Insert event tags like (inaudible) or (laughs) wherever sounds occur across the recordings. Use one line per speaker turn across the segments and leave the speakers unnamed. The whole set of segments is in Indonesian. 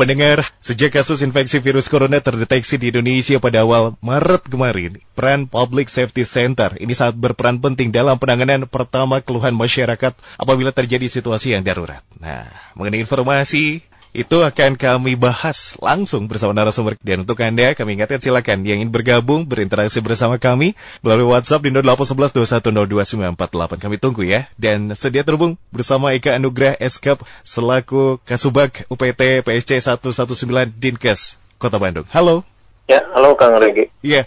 Pendengar, sejak kasus infeksi virus corona terdeteksi di Indonesia pada awal Maret kemarin, peran Public Safety Center ini sangat berperan penting dalam penanganan pertama keluhan masyarakat apabila terjadi situasi yang darurat. Nah, mengenai informasi itu akan kami bahas langsung bersama narasumber. Dan untuk Anda, kami ingatkan silakan yang ingin bergabung, berinteraksi bersama kami melalui WhatsApp di 0811 Kami tunggu ya. Dan sedia terhubung bersama Eka Anugrah Eskap selaku Kasubag UPT PSC 119 Dinkes Kota Bandung. Halo.
Ya, halo Kang Regi.
Iya.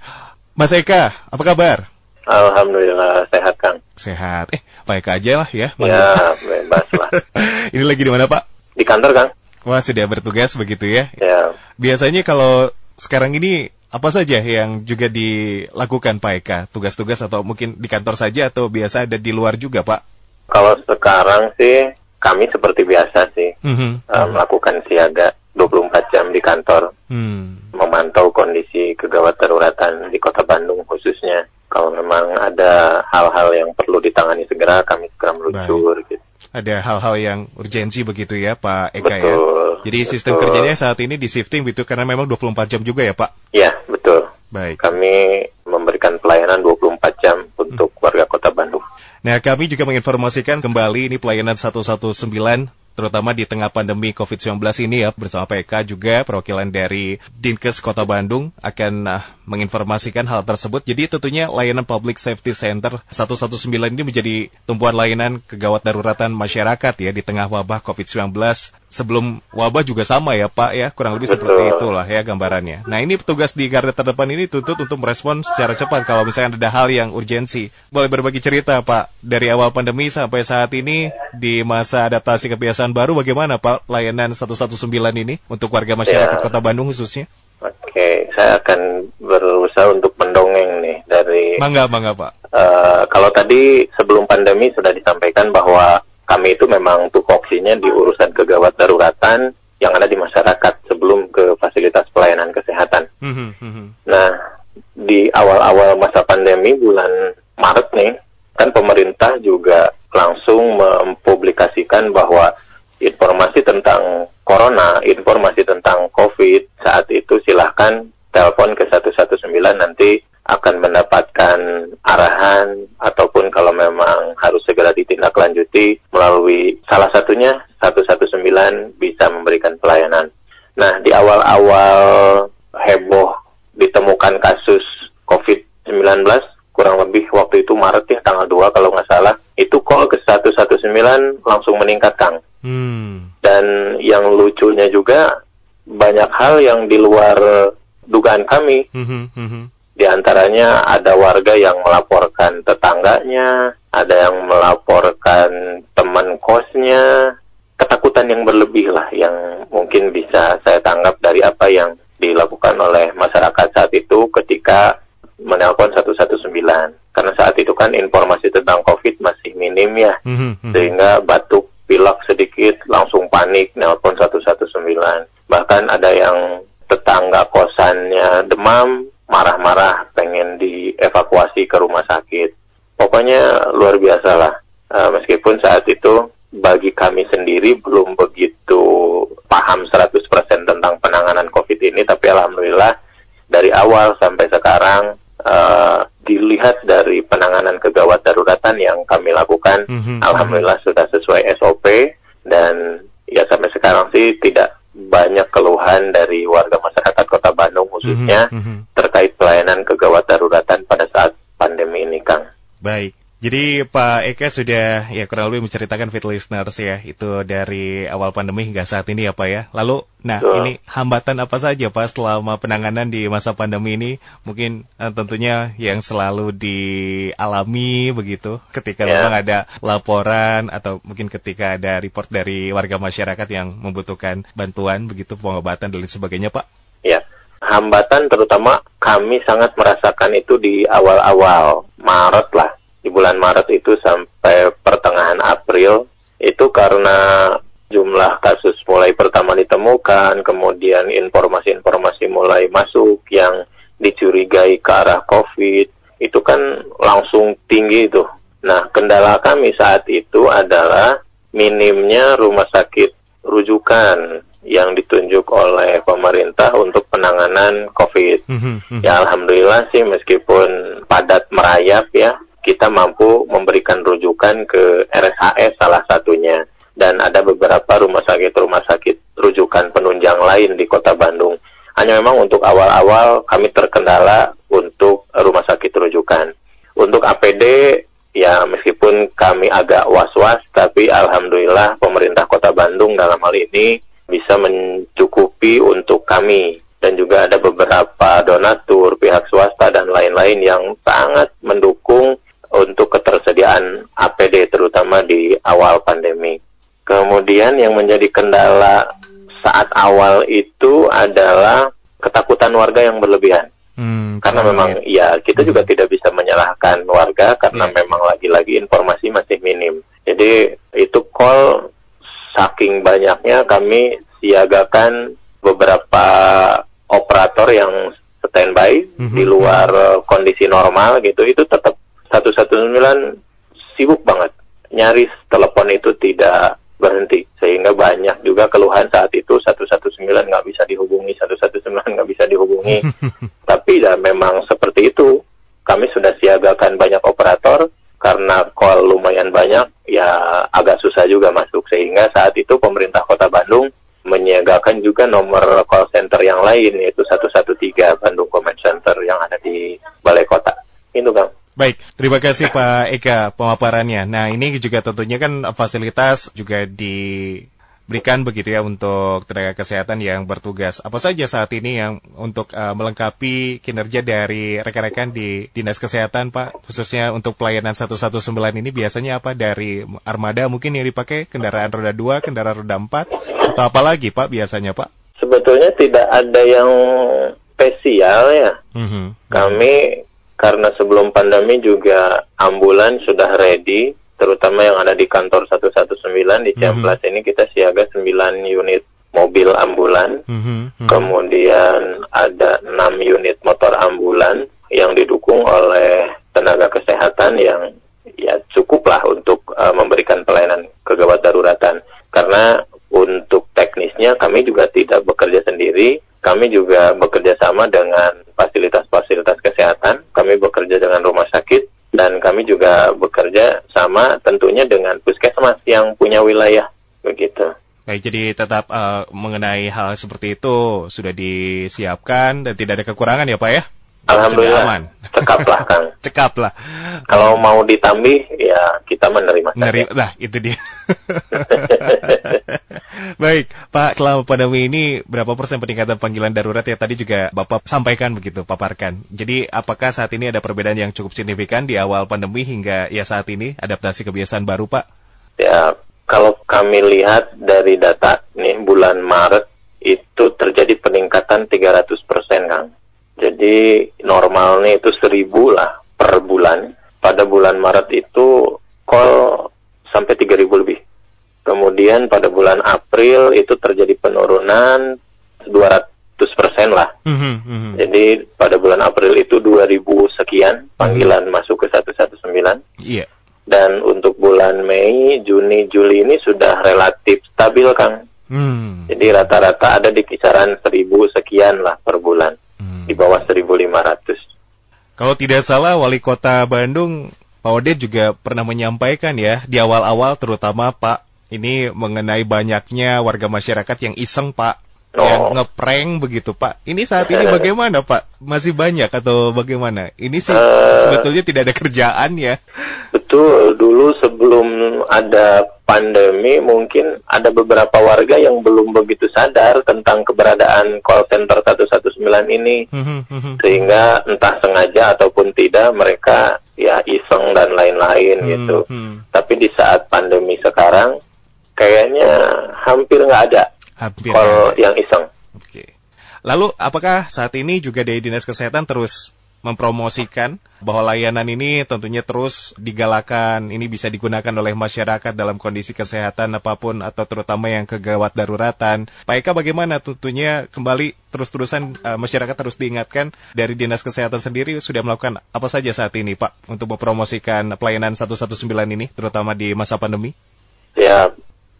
Mas Eka, apa kabar?
Alhamdulillah sehat Kang.
Sehat. Eh, Pak Eka aja lah ya.
Ya, bebas lah. (laughs)
Ini lagi di mana Pak?
Di kantor Kang.
Wah, sudah bertugas begitu ya?
Ya.
Biasanya kalau sekarang ini apa saja yang juga dilakukan Pak Eka? Tugas-tugas atau mungkin di kantor saja atau biasa ada di luar juga Pak?
Kalau sekarang sih kami seperti biasa sih
Mm-hmm.
uh, melakukan siaga 24 jam di kantor,
Hmm.
memantau kondisi kegawat daruratan di Kota Bandung khususnya. Kalau memang ada hal-hal yang perlu ditangani segera, kami segera meluncur. Gitu.
Ada hal-hal yang urgensi begitu ya Pak Eka ya?
Betul.
Jadi sistem
betul.
kerjanya saat ini di shifting gitu karena memang 24 jam juga ya Pak?
Ya, betul.
Baik.
Kami memberikan pelayanan 24 jam untuk warga Kota Bandung.
Nah, kami juga menginformasikan kembali ini pelayanan 119 terutama di tengah pandemi COVID-19 ini ya bersama PK juga perwakilan dari Dinkes Kota Bandung akan ah, menginformasikan hal tersebut. Jadi tentunya layanan Public Safety Center 119 ini menjadi tumpuan layanan kegawat daruratan masyarakat ya di tengah wabah COVID-19. Sebelum wabah juga sama ya Pak ya, kurang lebih
Betul.
seperti itulah ya gambarannya. Nah ini petugas di garda terdepan ini tuntut untuk merespon secara cepat kalau misalnya ada hal yang urgensi. Boleh berbagi cerita Pak, dari awal pandemi sampai saat ini di masa adaptasi kebiasaan baru bagaimana Pak layanan 119 ini untuk warga masyarakat
Ya.
Kota Bandung khususnya?
Oke, saya akan berusaha untuk mendongeng nih dari
Mangga, mangga Pak.
Eh, kalau tadi sebelum pandemi sudah disampaikan bahwa kami itu memang tupoksinya di urusan kegawat daruratan yang ada di masyarakat sebelum ke fasilitas pelayanan kesehatan.
Mhm, mhm.
Nah, di awal-awal masa pandemi bulan Maret nih, kan pemerintah juga langsung mempublikasikan bahwa informasi tentang corona, informasi tentang COVID saat itu silahkan telepon ke 119 nanti akan mendapatkan arahan ataupun kalau memang harus segera ditindaklanjuti melalui salah satunya 119 bisa memberikan pelayanan. Nah, di awal-awal heboh ditemukan kasus COVID-19 kurang lebih waktu itu Maret ya tanggal 2 kalau nggak salah itu call ke 119 langsung meningkat Kang
Hmm.
Dan yang lucunya juga banyak hal yang di luar dugaan kami
Mhm, mhm.
di antaranya ada warga yang melaporkan tetangganya ada yang melaporkan teman kosnya ketakutan yang berlebih lah yang mungkin bisa saya tanggap dari apa yang dilakukan oleh masyarakat saat itu ketika menelpon 119 karena saat itu kan informasi tentang COVID masih minim ya
Mhm, mhm.
sehingga batuk pilek sedikit langsung panik nelpon 119 bahkan ada yang tetangga kosannya demam marah-marah pengen dievakuasi ke rumah sakit. Pokoknya luar biasa lah. Eh, meskipun saat itu bagi kami sendiri belum begitu paham 100% tentang penanganan COVID ini tapi alhamdulillah dari awal sampai sekarang eh, dilihat dari penanganan kegawat daruratan yang kami lakukan
Mhm,
Alhamdulillah sudah sesuai SOP dan ya sampai sekarang sih tidak banyak keluhan dari warga masyarakat Kota Bandung khususnya
Mhm, mhm.
terkait pelayanan kegawat daruratan pada saat pandemi ini, Kang.
Baik. Jadi Pak Eka sudah ya kurang lebih menceritakan fit listeners ya itu dari awal pandemi hingga saat ini ya Pak ya. Lalu, nah
Betul.
ini hambatan apa saja Pak selama penanganan di masa pandemi ini? Mungkin eh, tentunya yang selalu dialami begitu ketika
Ya.
memang ada laporan atau mungkin ketika ada report dari warga masyarakat yang membutuhkan bantuan begitu pengobatan dan lain sebagainya Pak.
Ya, hambatan terutama kami sangat merasakan itu di awal-awal Maret lah. Di bulan Maret itu sampai pertengahan April itu karena jumlah kasus mulai pertama ditemukan, kemudian informasi-informasi mulai masuk yang dicurigai ke arah COVID, itu kan langsung tinggi itu. Nah, kendala kami saat itu adalah minimnya rumah sakit rujukan yang ditunjuk oleh pemerintah untuk penanganan COVID.
Mhm, mhm.
Ya alhamdulillah sih meskipun padat merayap ya, kita mampu memberikan rujukan ke RSHS salah satunya dan ada beberapa rumah sakit-rumah sakit rujukan penunjang lain di Kota Bandung. Hanya memang untuk awal-awal kami terkendala untuk rumah sakit rujukan. Untuk APD ya meskipun kami agak was-was tapi alhamdulillah pemerintah Kota Bandung dalam hal ini bisa mencukupi untuk kami dan juga ada beberapa donatur, pihak swasta dan lain-lain yang sangat mendukung untuk ketersediaan APD terutama di awal pandemi. Kemudian yang menjadi kendala saat awal itu adalah ketakutan warga yang berlebihan.
Hmm,
Karena memang
ya.
ya kita juga tidak bisa menyalahkan warga karena
Iya.
memang lagi-lagi informasi masih minim. Jadi itu call saking banyaknya kami siagakan beberapa operator yang standby
Mhm.
di luar kondisi normal gitu. Itu tetap 119 sibuk banget. Nyaris telepon itu tidak berhenti sehingga banyak juga keluhan saat itu 119 nggak bisa dihubungi 119 nggak bisa dihubungi (laughs) tapi ya memang seperti itu. Kami sudah siagakan banyak operator karena call lumayan banyak, ya agak susah juga masuk. Sehingga saat itu pemerintah kota Bandung menyiagakan juga nomor call center yang lain, yaitu 113 Bandung Comment Center yang ada di Balai Kota. Itu Bang.
Baik, terima kasih Pak Eka pemaparannya. Nah, ini juga tentunya kan fasilitas juga diberikan begitu ya untuk tenaga kesehatan yang bertugas. Apa saja saat ini yang untuk uh, melengkapi kinerja dari rekan-rekan di Dinas Kesehatan, Pak? Khususnya untuk pelayanan 119 ini biasanya apa dari armada mungkin yang dipakai kendaraan roda 2, kendaraan roda 4 atau apa lagi, Pak, biasanya, Pak?
Sebetulnya tidak ada yang spesial ya.
Mhm.
Kami karena sebelum pandemi juga ambulan sudah ready, terutama yang ada di kantor 119 di Ciamplas ini kita siaga 9 unit mobil ambulan,
Mhm. Mhm.
kemudian ada 6 unit motor ambulan yang didukung oleh tenaga kesehatan yang ya cukuplah untuk uh, memberikan pelayanan kegawat daruratan. Karena untuk teknisnya kami juga tidak bekerja sendiri, kami juga bekerja sama dengan fasilitas-fasilitas kesehatan, kami bekerja dengan rumah sakit, dan kami juga bekerja sama tentunya dengan puskesmas yang punya wilayah begitu.
Baik, jadi tetap uh, mengenai hal seperti itu sudah disiapkan dan tidak ada kekurangan ya Pak ya? Sudah
Alhamdulillah,
aman.
cekaplah (laughs) Kang.
Cekap lah.
Kalau mau ditambih, ya kita menerima.
Ngeri, lah itu dia. (laughs) Baik, Pak, selama pandemi ini berapa persen peningkatan panggilan darurat ya tadi juga Bapak sampaikan begitu, paparkan. Jadi apakah saat ini ada perbedaan yang cukup signifikan di awal pandemi hingga ya saat ini adaptasi kebiasaan baru, Pak?
Ya, kalau kami lihat dari data nih bulan Maret itu terjadi peningkatan 300 persen, Kang. Jadi normalnya itu 1000 lah per bulan. Pada bulan Maret itu call sampai 3000 lebih. Kemudian pada bulan April itu terjadi penurunan 200 persen lah.
Mhm, mhm.
Jadi pada bulan April itu 2000 sekian panggilan masuk ke 119
Iya.
dan untuk bulan Mei, Juni, Juli ini sudah relatif stabil Kang.
Hmm.
Jadi rata-rata ada di kisaran 1000 sekian lah per bulan,
Hmm.
di bawah 1500.
Kalau tidak salah, Wali Kota Bandung, Pak Odet juga pernah menyampaikan ya, di awal-awal terutama Pak, ini mengenai banyaknya warga masyarakat yang iseng Pak, yang
Oh.
ngeprank begitu Pak. Ini saat ini (laughs) bagaimana Pak? Masih banyak atau bagaimana? Ini sih
Eh.
sebetulnya tidak ada kerjaan ya.
Betul, dulu sebelum ada pandemi mungkin ada beberapa warga yang belum begitu sadar tentang keberadaan call center 119 ini.
Hmm,
Sehingga entah sengaja ataupun tidak mereka ya iseng dan lain-lain
Hmm,
gitu.
hmm.
Tapi di saat pandemi sekarang kayaknya hampir nggak ada
Hampir.
call yang iseng.
Oke. Lalu apakah saat ini juga dari Dinas Kesehatan terus mempromosikan bahwa layanan ini tentunya terus digalakan, ini bisa digunakan oleh masyarakat dalam kondisi kesehatan apa pun atau terutama yang kegawat daruratan. Pak Eka bagaimana tentunya kembali terus-terusan eh, masyarakat terus diingatkan dari Dinas Kesehatan sendiri sudah melakukan apa saja saat ini Pak untuk mempromosikan pelayanan 119 ini terutama di masa pandemi?
Ya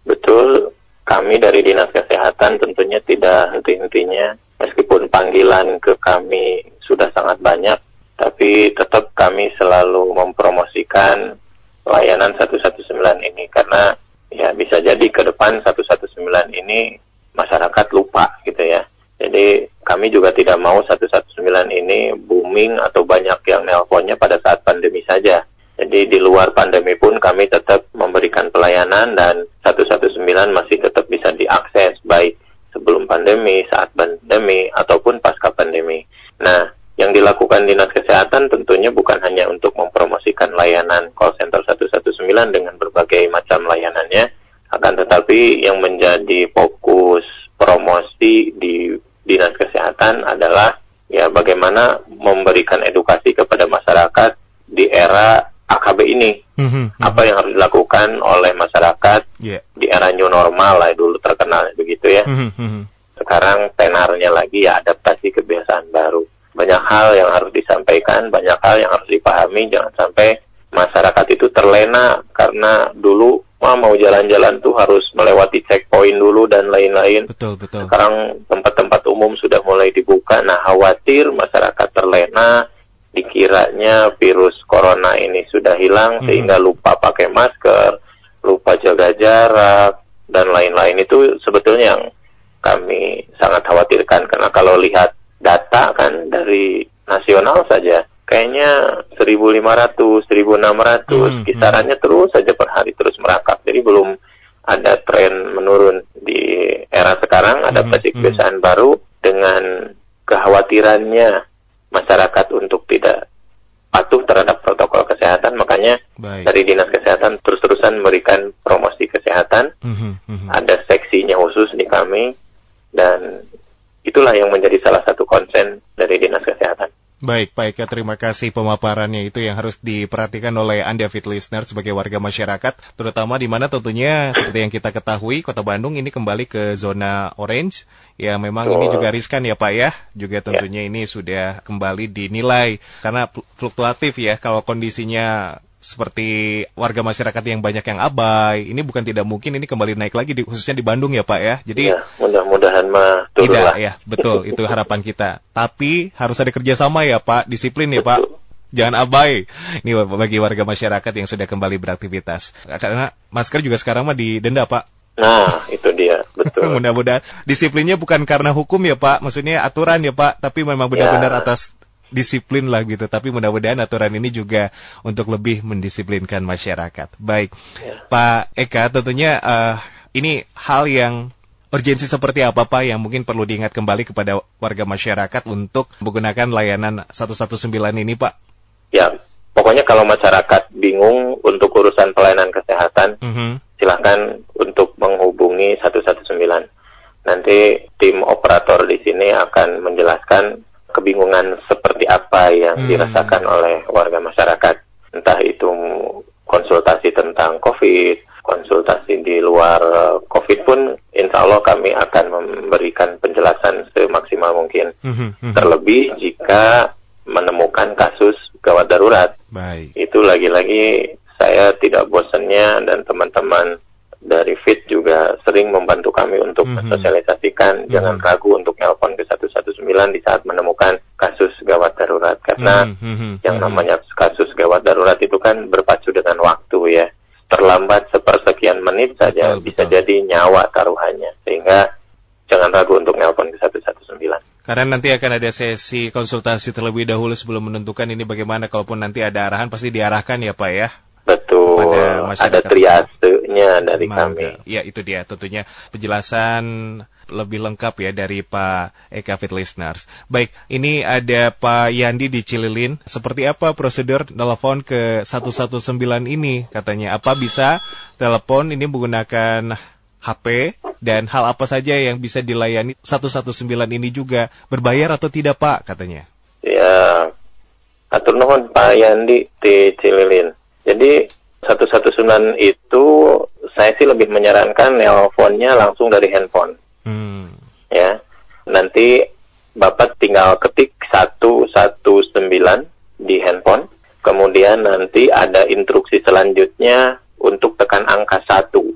betul kami dari Dinas Kesehatan tentunya tidak henti-hentinya meskipun panggilan ke kami sudah sangat banyak tapi tetap kami selalu mempromosikan layanan 119 ini karena ya bisa jadi ke depan 119 ini masyarakat lupa gitu ya. Jadi kami juga tidak mau 119 ini booming atau banyak yang nelponnya pada saat pandemi saja. Jadi di luar pandemi pun kami tetap memberikan pelayanan dan 119 masih tetap bisa diakses baik sebelum pandemi, saat pandemi, ataupun pasca pandemi. Nah, yang dilakukan Dinas Kesehatan tentunya bukan hanya untuk mempromosikan layanan call center 119 dengan berbagai macam layanannya, akan tetapi yang menjadi fokus promosi di Dinas Kesehatan adalah ya bagaimana memberikan edukasi kepada masyarakat di era AKB ini. Mm-hmm. Apa yang harus dilakukan oleh masyarakat yeah. di era new normal lah dulu terkenal begitu ya. Mm-hmm. Sekarang tenarnya lagi ya adaptasi kebiasaan baru banyak hal yang harus disampaikan, banyak hal yang harus dipahami, jangan sampai masyarakat itu terlena karena dulu wah, mau jalan-jalan tuh harus melewati checkpoint dulu dan lain-lain.
Betul, betul.
Sekarang tempat-tempat umum sudah mulai dibuka, nah khawatir masyarakat terlena, dikiranya virus corona ini sudah hilang hmm. sehingga lupa pakai masker, lupa jaga jarak dan lain-lain itu sebetulnya yang kami sangat khawatirkan karena kalau lihat data kan dari nasional saja kayaknya 1.500, 1.600 hmm, kisarannya hmm. terus saja per hari terus merangkak. Jadi belum ada tren menurun di era sekarang ada hmm, kebiasaan hmm. baru dengan kekhawatirannya masyarakat untuk tidak patuh terhadap protokol kesehatan makanya Baik. dari dinas kesehatan terus-terusan memberikan promosi kesehatan hmm, hmm, hmm. ada seksinya khusus di kami dan itulah yang menjadi salah satu konsen dari Dinas Kesehatan.
Baik, Pak Eka, terima kasih pemaparannya itu yang harus diperhatikan oleh Anda fit listener sebagai warga masyarakat, terutama di mana tentunya seperti yang kita ketahui, Kota Bandung ini kembali ke zona orange. Ya, memang oh. ini juga riskan ya Pak ya, juga ya. tentunya ya. ini sudah kembali dinilai karena fluktuatif ya kalau kondisinya seperti warga masyarakat yang banyak yang abai, ini bukan tidak mungkin ini kembali naik lagi di, khususnya di Bandung ya Pak ya. Jadi ya,
mudah-mudahan mah
tidak ya, betul (laughs) itu harapan kita. Tapi harus ada kerjasama ya Pak, disiplin ya Pak. Jangan abai. Ini bagi warga masyarakat yang sudah kembali beraktivitas. Karena masker juga sekarang mah didenda Pak.
Nah, itu dia, (laughs) betul.
Mudah-mudahan disiplinnya bukan karena hukum ya Pak, maksudnya aturan ya Pak, tapi memang benar-benar ya. atas disiplin lah gitu. Tapi mudah-mudahan aturan ini juga untuk lebih mendisiplinkan masyarakat. Baik, ya. Pak Eka, tentunya uh, ini hal yang urgensi seperti apa Pak yang mungkin perlu diingat kembali kepada warga masyarakat untuk menggunakan layanan 119 ini Pak?
Ya, pokoknya kalau masyarakat bingung untuk urusan pelayanan kesehatan, mm -hmm. silahkan untuk menghubungi 119. Nanti tim operator di sini akan menjelaskan kebingungan seperti apa yang hmm. dirasakan oleh warga masyarakat. Entah itu konsultasi tentang COVID, konsultasi di luar eh, COVID pun, insya Allah kami akan memberikan penjelasan semaksimal mungkin. Hmm. Hmm. Terlebih jika menemukan kasus gawat darurat.
Baik.
Itu lagi-lagi saya tidak bosannya dan teman-teman dari FIT juga sering membantu kami untuk mm -hmm. mensosialisasikan mm -hmm. jangan ragu untuk nelpon ke 119 di saat menemukan kasus gawat darurat karena mm -hmm. yang namanya kasus gawat darurat itu kan berpacu dengan waktu ya terlambat sepersekian menit saja betul, bisa betul. jadi nyawa taruhannya sehingga jangan ragu untuk nelpon ke 119
karena nanti akan ada sesi konsultasi terlebih dahulu sebelum menentukan ini bagaimana kalaupun nanti ada arahan pasti diarahkan ya Pak ya
Betul. Ada triasenya dari Mangga. kami.
Ya, itu dia tentunya penjelasan lebih lengkap ya dari Pak Eka Fit Listeners. Baik, ini ada Pak Yandi di Cililin. Seperti apa prosedur telepon ke 119 ini katanya? Apa bisa telepon ini menggunakan HP dan hal apa saja yang bisa dilayani 119 ini juga berbayar atau tidak Pak katanya?
Ya, atur nuhun Pak Yandi di Cililin. Jadi satu satu sembilan itu saya sih lebih menyarankan nelponnya langsung dari handphone. Hmm. Ya, nanti bapak tinggal ketik satu satu sembilan di handphone. Kemudian nanti ada instruksi selanjutnya untuk tekan angka satu.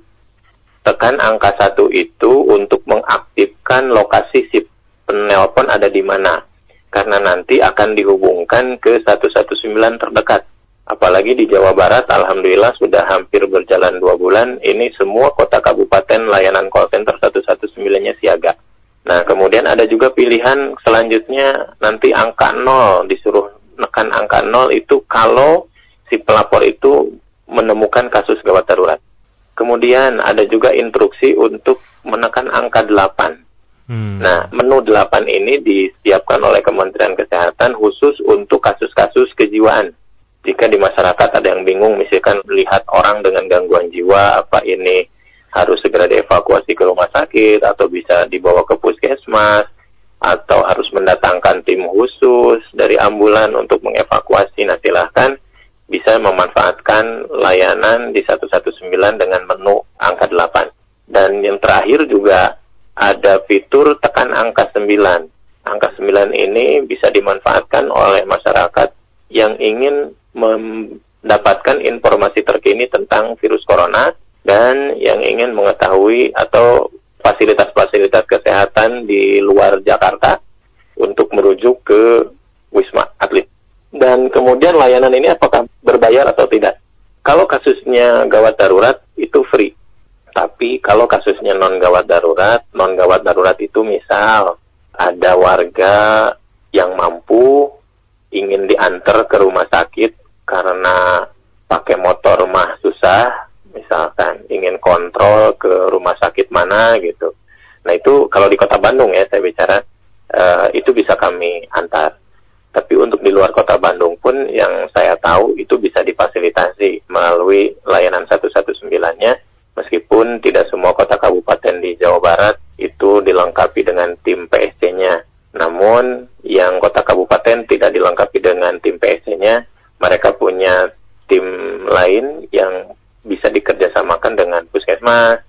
tekan angka satu itu untuk mengaktifkan lokasi si penelpon ada di mana. Karena nanti akan dihubungkan ke 119 terdekat. Apalagi di Jawa Barat, Alhamdulillah sudah hampir berjalan dua bulan, ini semua kota kabupaten layanan call center 119-nya siaga. Nah, kemudian ada juga pilihan selanjutnya nanti angka 0, disuruh nekan angka 0 itu kalau si pelapor itu menemukan kasus gawat darurat. Kemudian ada juga instruksi untuk menekan angka 8. Hmm. Nah, menu 8 ini disiapkan oleh Kementerian Kesehatan khusus untuk kasus-kasus kejiwaan. Jika di masyarakat ada yang bingung, misalkan lihat orang dengan gangguan jiwa, apa ini harus segera dievakuasi ke rumah sakit, atau bisa dibawa ke puskesmas, atau harus mendatangkan tim khusus dari ambulan untuk mengevakuasi, nah silahkan bisa memanfaatkan layanan di 119 dengan menu angka 8. Dan yang terakhir juga ada fitur tekan angka 9. Angka 9 ini bisa dimanfaatkan oleh masyarakat yang ingin mendapatkan informasi terkini tentang virus corona dan yang ingin mengetahui atau fasilitas-fasilitas kesehatan di luar Jakarta untuk merujuk ke Wisma Atlet. Dan kemudian layanan ini apakah berbayar atau tidak? Kalau kasusnya gawat darurat itu free. Tapi kalau kasusnya non gawat darurat, non gawat darurat itu misal ada warga yang mampu ingin diantar ke rumah sakit karena pakai motor mah susah, misalkan ingin kontrol ke rumah sakit mana gitu. Nah itu kalau di kota Bandung ya saya bicara uh, itu bisa kami antar. Tapi untuk di luar kota Bandung pun yang saya tahu itu bisa difasilitasi melalui layanan 119-nya meskipun tidak semua kota kabupaten di Jawa Barat itu dilengkapi dengan tim PSC-nya. Namun yang kota kabupaten tidak dilengkapi dengan tim PSC-nya, mereka punya tim lain yang bisa dikerjasamakan dengan puskesmas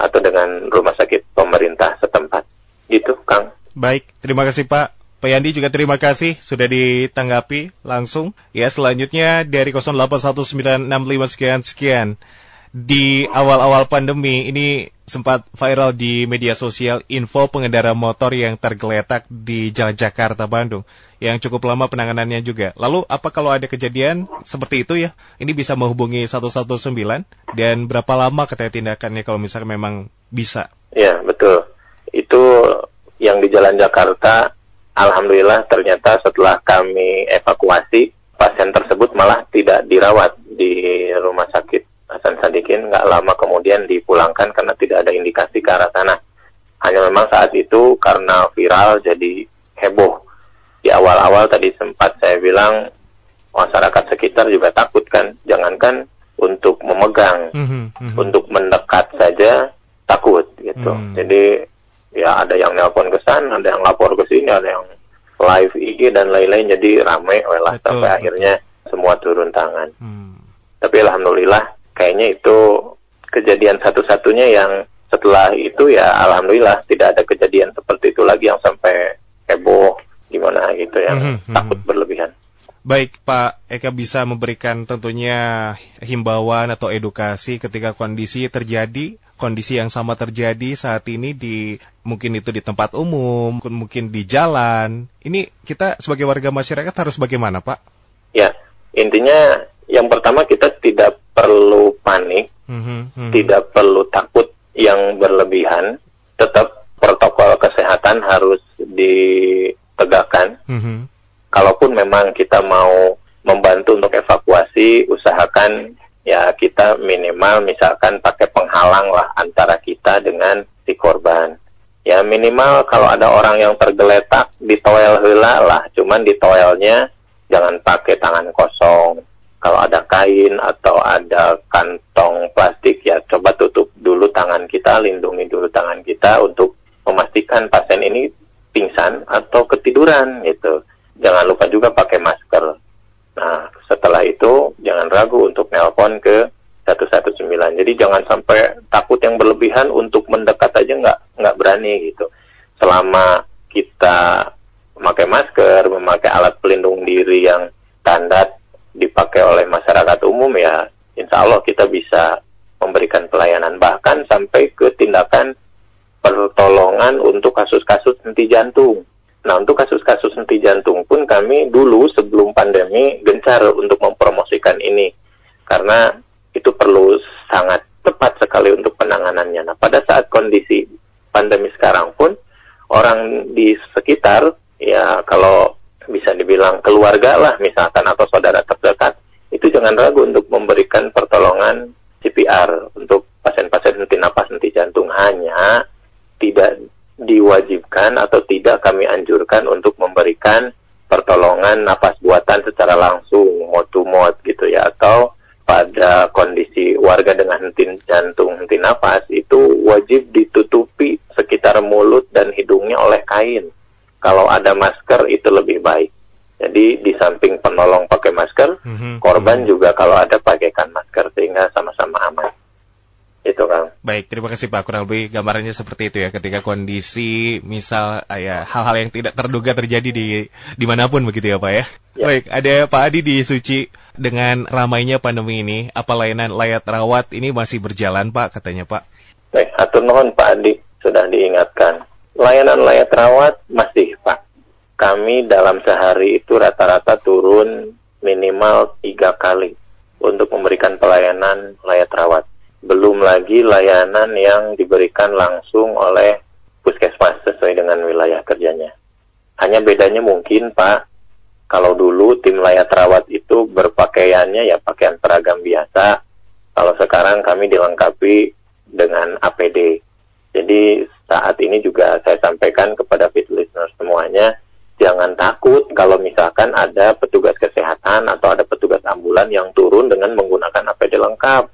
atau dengan rumah sakit pemerintah setempat. Gitu, Kang.
Baik, terima kasih Pak. Pak Yandi juga terima kasih sudah ditanggapi langsung. Ya, selanjutnya dari 081965 sekian sekian. Di awal-awal pandemi ini sempat viral di media sosial info pengendara motor yang tergeletak di Jalan Jakarta Bandung yang cukup lama penanganannya juga. Lalu apa kalau ada kejadian seperti itu ya? Ini bisa menghubungi 119 dan berapa lama katanya tindakannya kalau misalnya memang bisa?
Ya, betul. Itu yang di Jalan Jakarta Alhamdulillah ternyata setelah kami evakuasi, pasien tersebut malah tidak dirawat di rumah sakit Hasan Sadikin. Nggak lama kemudian dipulangkan karena tidak ada indikasi ke arah sana. Hanya memang saat itu karena viral jadi heboh. Di awal-awal tadi sempat saya bilang masyarakat sekitar juga takut kan. Jangankan untuk memegang, mm -hmm. untuk mendekat saja takut gitu. Mm. Jadi ya ada yang nelpon ke sana, ada yang lapor ke sini, ada yang live IG dan lain-lain jadi rame lah sampai betul. akhirnya semua turun tangan. Hmm. Tapi alhamdulillah kayaknya itu kejadian satu-satunya yang setelah itu ya alhamdulillah tidak ada kejadian seperti itu lagi yang sampai heboh gimana gitu yang hmm, hmm, takut berlebihan.
Baik, Pak Eka bisa memberikan tentunya himbauan atau edukasi ketika kondisi terjadi, kondisi yang sama terjadi saat ini di mungkin itu di tempat umum, mungkin di jalan. Ini kita sebagai warga masyarakat harus bagaimana, Pak?
Ya, intinya yang pertama kita tidak perlu panik, mm -hmm, tidak perlu takut yang berlebihan, tetap protokol kesehatan harus ditegakkan. Mm -hmm kalaupun memang kita mau membantu untuk evakuasi, usahakan ya kita minimal misalkan pakai penghalang lah antara kita dengan si korban. Ya minimal kalau ada orang yang tergeletak di toel hela lah, cuman di toelnya jangan pakai tangan kosong. Kalau ada kain atau ada kantong plastik ya coba tutup dulu tangan kita, lindungi dulu tangan kita untuk memastikan pasien ini pingsan atau ketiduran gitu jangan lupa juga pakai masker. Nah, setelah itu jangan ragu untuk nelpon ke 119. Jadi jangan sampai takut yang berlebihan untuk mendekat aja nggak nggak berani gitu. Selama kita memakai masker, memakai alat pelindung diri yang standar dipakai oleh masyarakat umum ya, insya Allah kita bisa memberikan pelayanan bahkan sampai ke tindakan pertolongan untuk kasus-kasus henti jantung. Nah, untuk kasus-kasus henti jantung pun kami dulu sebelum pandemi gencar untuk mempromosikan ini. Karena itu perlu sangat tepat sekali untuk penanganannya. Nah, pada saat kondisi pandemi sekarang pun, orang di sekitar, ya kalau bisa dibilang keluarga lah misalkan atau saudara terdekat, itu jangan ragu untuk memberikan pertolongan CPR untuk pasien-pasien henti napas, henti jantung. Hanya tidak diwajibkan atau tidak kami anjurkan untuk memberikan pertolongan napas buatan secara langsung mod to gitu ya. Atau pada kondisi warga dengan henti jantung henti napas itu wajib ditutupi sekitar mulut dan hidungnya oleh kain. Kalau ada masker itu lebih baik jadi di samping penolong pakai masker mm -hmm. korban juga kalau ada pakaikan masker sehingga sama-sama aman itu kan.
Baik, terima kasih Pak. Kurang lebih gambarannya seperti itu ya. Ketika kondisi misal ah, ya hal-hal yang tidak terduga terjadi di di mana pun begitu ya Pak ya. ya. Baik, ada Pak Adi di Suci dengan ramainya pandemi ini. Apa layanan layat rawat ini masih berjalan Pak katanya Pak?
Baik, atur nuhun Pak Adi sudah diingatkan. Layanan layat rawat masih Pak. Kami dalam sehari itu rata-rata turun minimal tiga kali untuk memberikan pelayanan layat rawat belum lagi layanan yang diberikan langsung oleh puskesmas sesuai dengan wilayah kerjanya. Hanya bedanya mungkin Pak, kalau dulu tim layak rawat itu berpakaiannya ya pakaian seragam biasa, kalau sekarang kami dilengkapi dengan APD. Jadi saat ini juga saya sampaikan kepada fit listener semuanya, jangan takut kalau misalkan ada petugas kesehatan atau ada petugas ambulan yang turun dengan menggunakan APD lengkap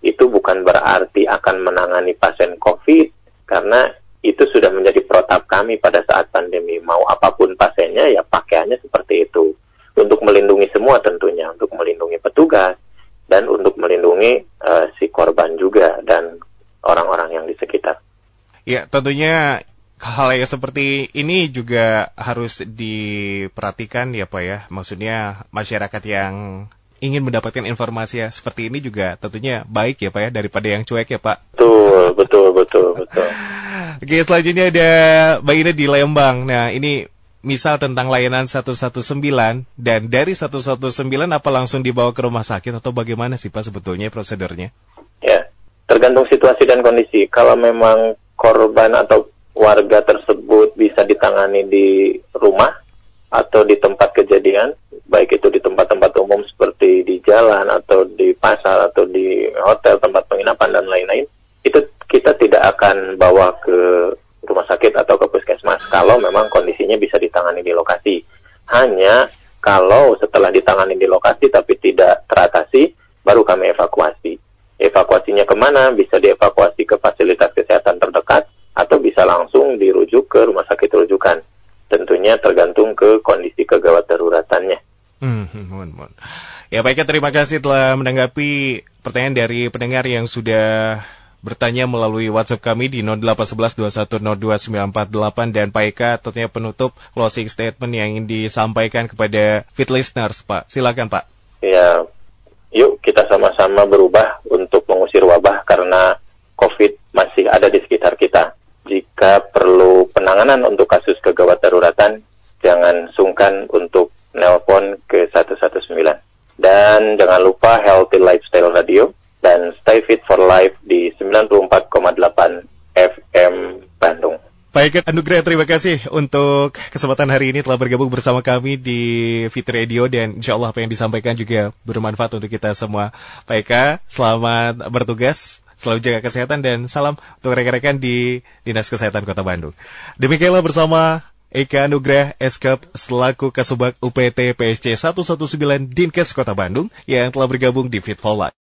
itu bukan berarti akan menangani pasien COVID karena itu sudah menjadi protap kami pada saat pandemi. Mau apa pun pasiennya ya pakaiannya seperti itu. Untuk melindungi semua tentunya, untuk melindungi petugas dan untuk melindungi uh, si korban juga dan orang-orang yang di sekitar.
Ya, tentunya hal yang seperti ini juga harus diperhatikan ya Pak ya. Maksudnya masyarakat yang ingin mendapatkan informasi ya seperti ini juga tentunya baik ya Pak ya daripada yang cuek ya Pak.
Betul, betul, betul, betul. (laughs)
Oke, selanjutnya ada Mbak Ina di Lembang. Nah, ini misal tentang layanan 119 dan dari 119 apa langsung dibawa ke rumah sakit atau bagaimana sih Pak sebetulnya prosedurnya?
Ya, tergantung situasi dan kondisi. Kalau memang korban atau warga tersebut bisa ditangani di rumah atau di tempat kejadian, baik itu di tempat-tempat umum seperti di jalan atau di pasar atau di hotel tempat penginapan dan lain-lain itu kita tidak akan bawa ke rumah sakit atau ke puskesmas kalau memang kondisinya bisa ditangani di lokasi. Hanya kalau setelah ditangani di lokasi tapi tidak teratasi baru kami evakuasi. Evakuasinya ke mana? Bisa dievakuasi ke fasilitas kesehatan terdekat atau bisa langsung dirujuk ke rumah sakit rujukan tentunya tergantung ke kondisi kegawat daruratannya
Hmm, hmm, mohon, mohon. Ya baiknya terima kasih telah menanggapi pertanyaan dari pendengar yang sudah bertanya melalui WhatsApp kami di 08112102948 dan Pak Eka tentunya penutup closing statement yang ingin disampaikan kepada fit listeners Pak. Silakan Pak.
Ya, yuk kita sama-sama berubah untuk mengusir wabah karena COVID masih ada di sekitar kita. Jika perlu penanganan untuk kasus kegawat daruratan, jangan sungkan untuk nelpon ke 119. Dan jangan lupa Healthy Lifestyle Radio dan Stay Fit for Life di 94,8 FM Bandung.
Baik, Anugrah, terima kasih untuk kesempatan hari ini telah bergabung bersama kami di Fit Radio dan insya Allah apa yang disampaikan juga bermanfaat untuk kita semua. Pak Eka, selamat bertugas, selalu jaga kesehatan dan salam untuk rekan-rekan di Dinas Kesehatan Kota Bandung. Demikianlah bersama Eka Nugrah Eskap selaku Kasubag UPT PSC 119 Dinkes Kota Bandung yang telah bergabung di Fit for Life.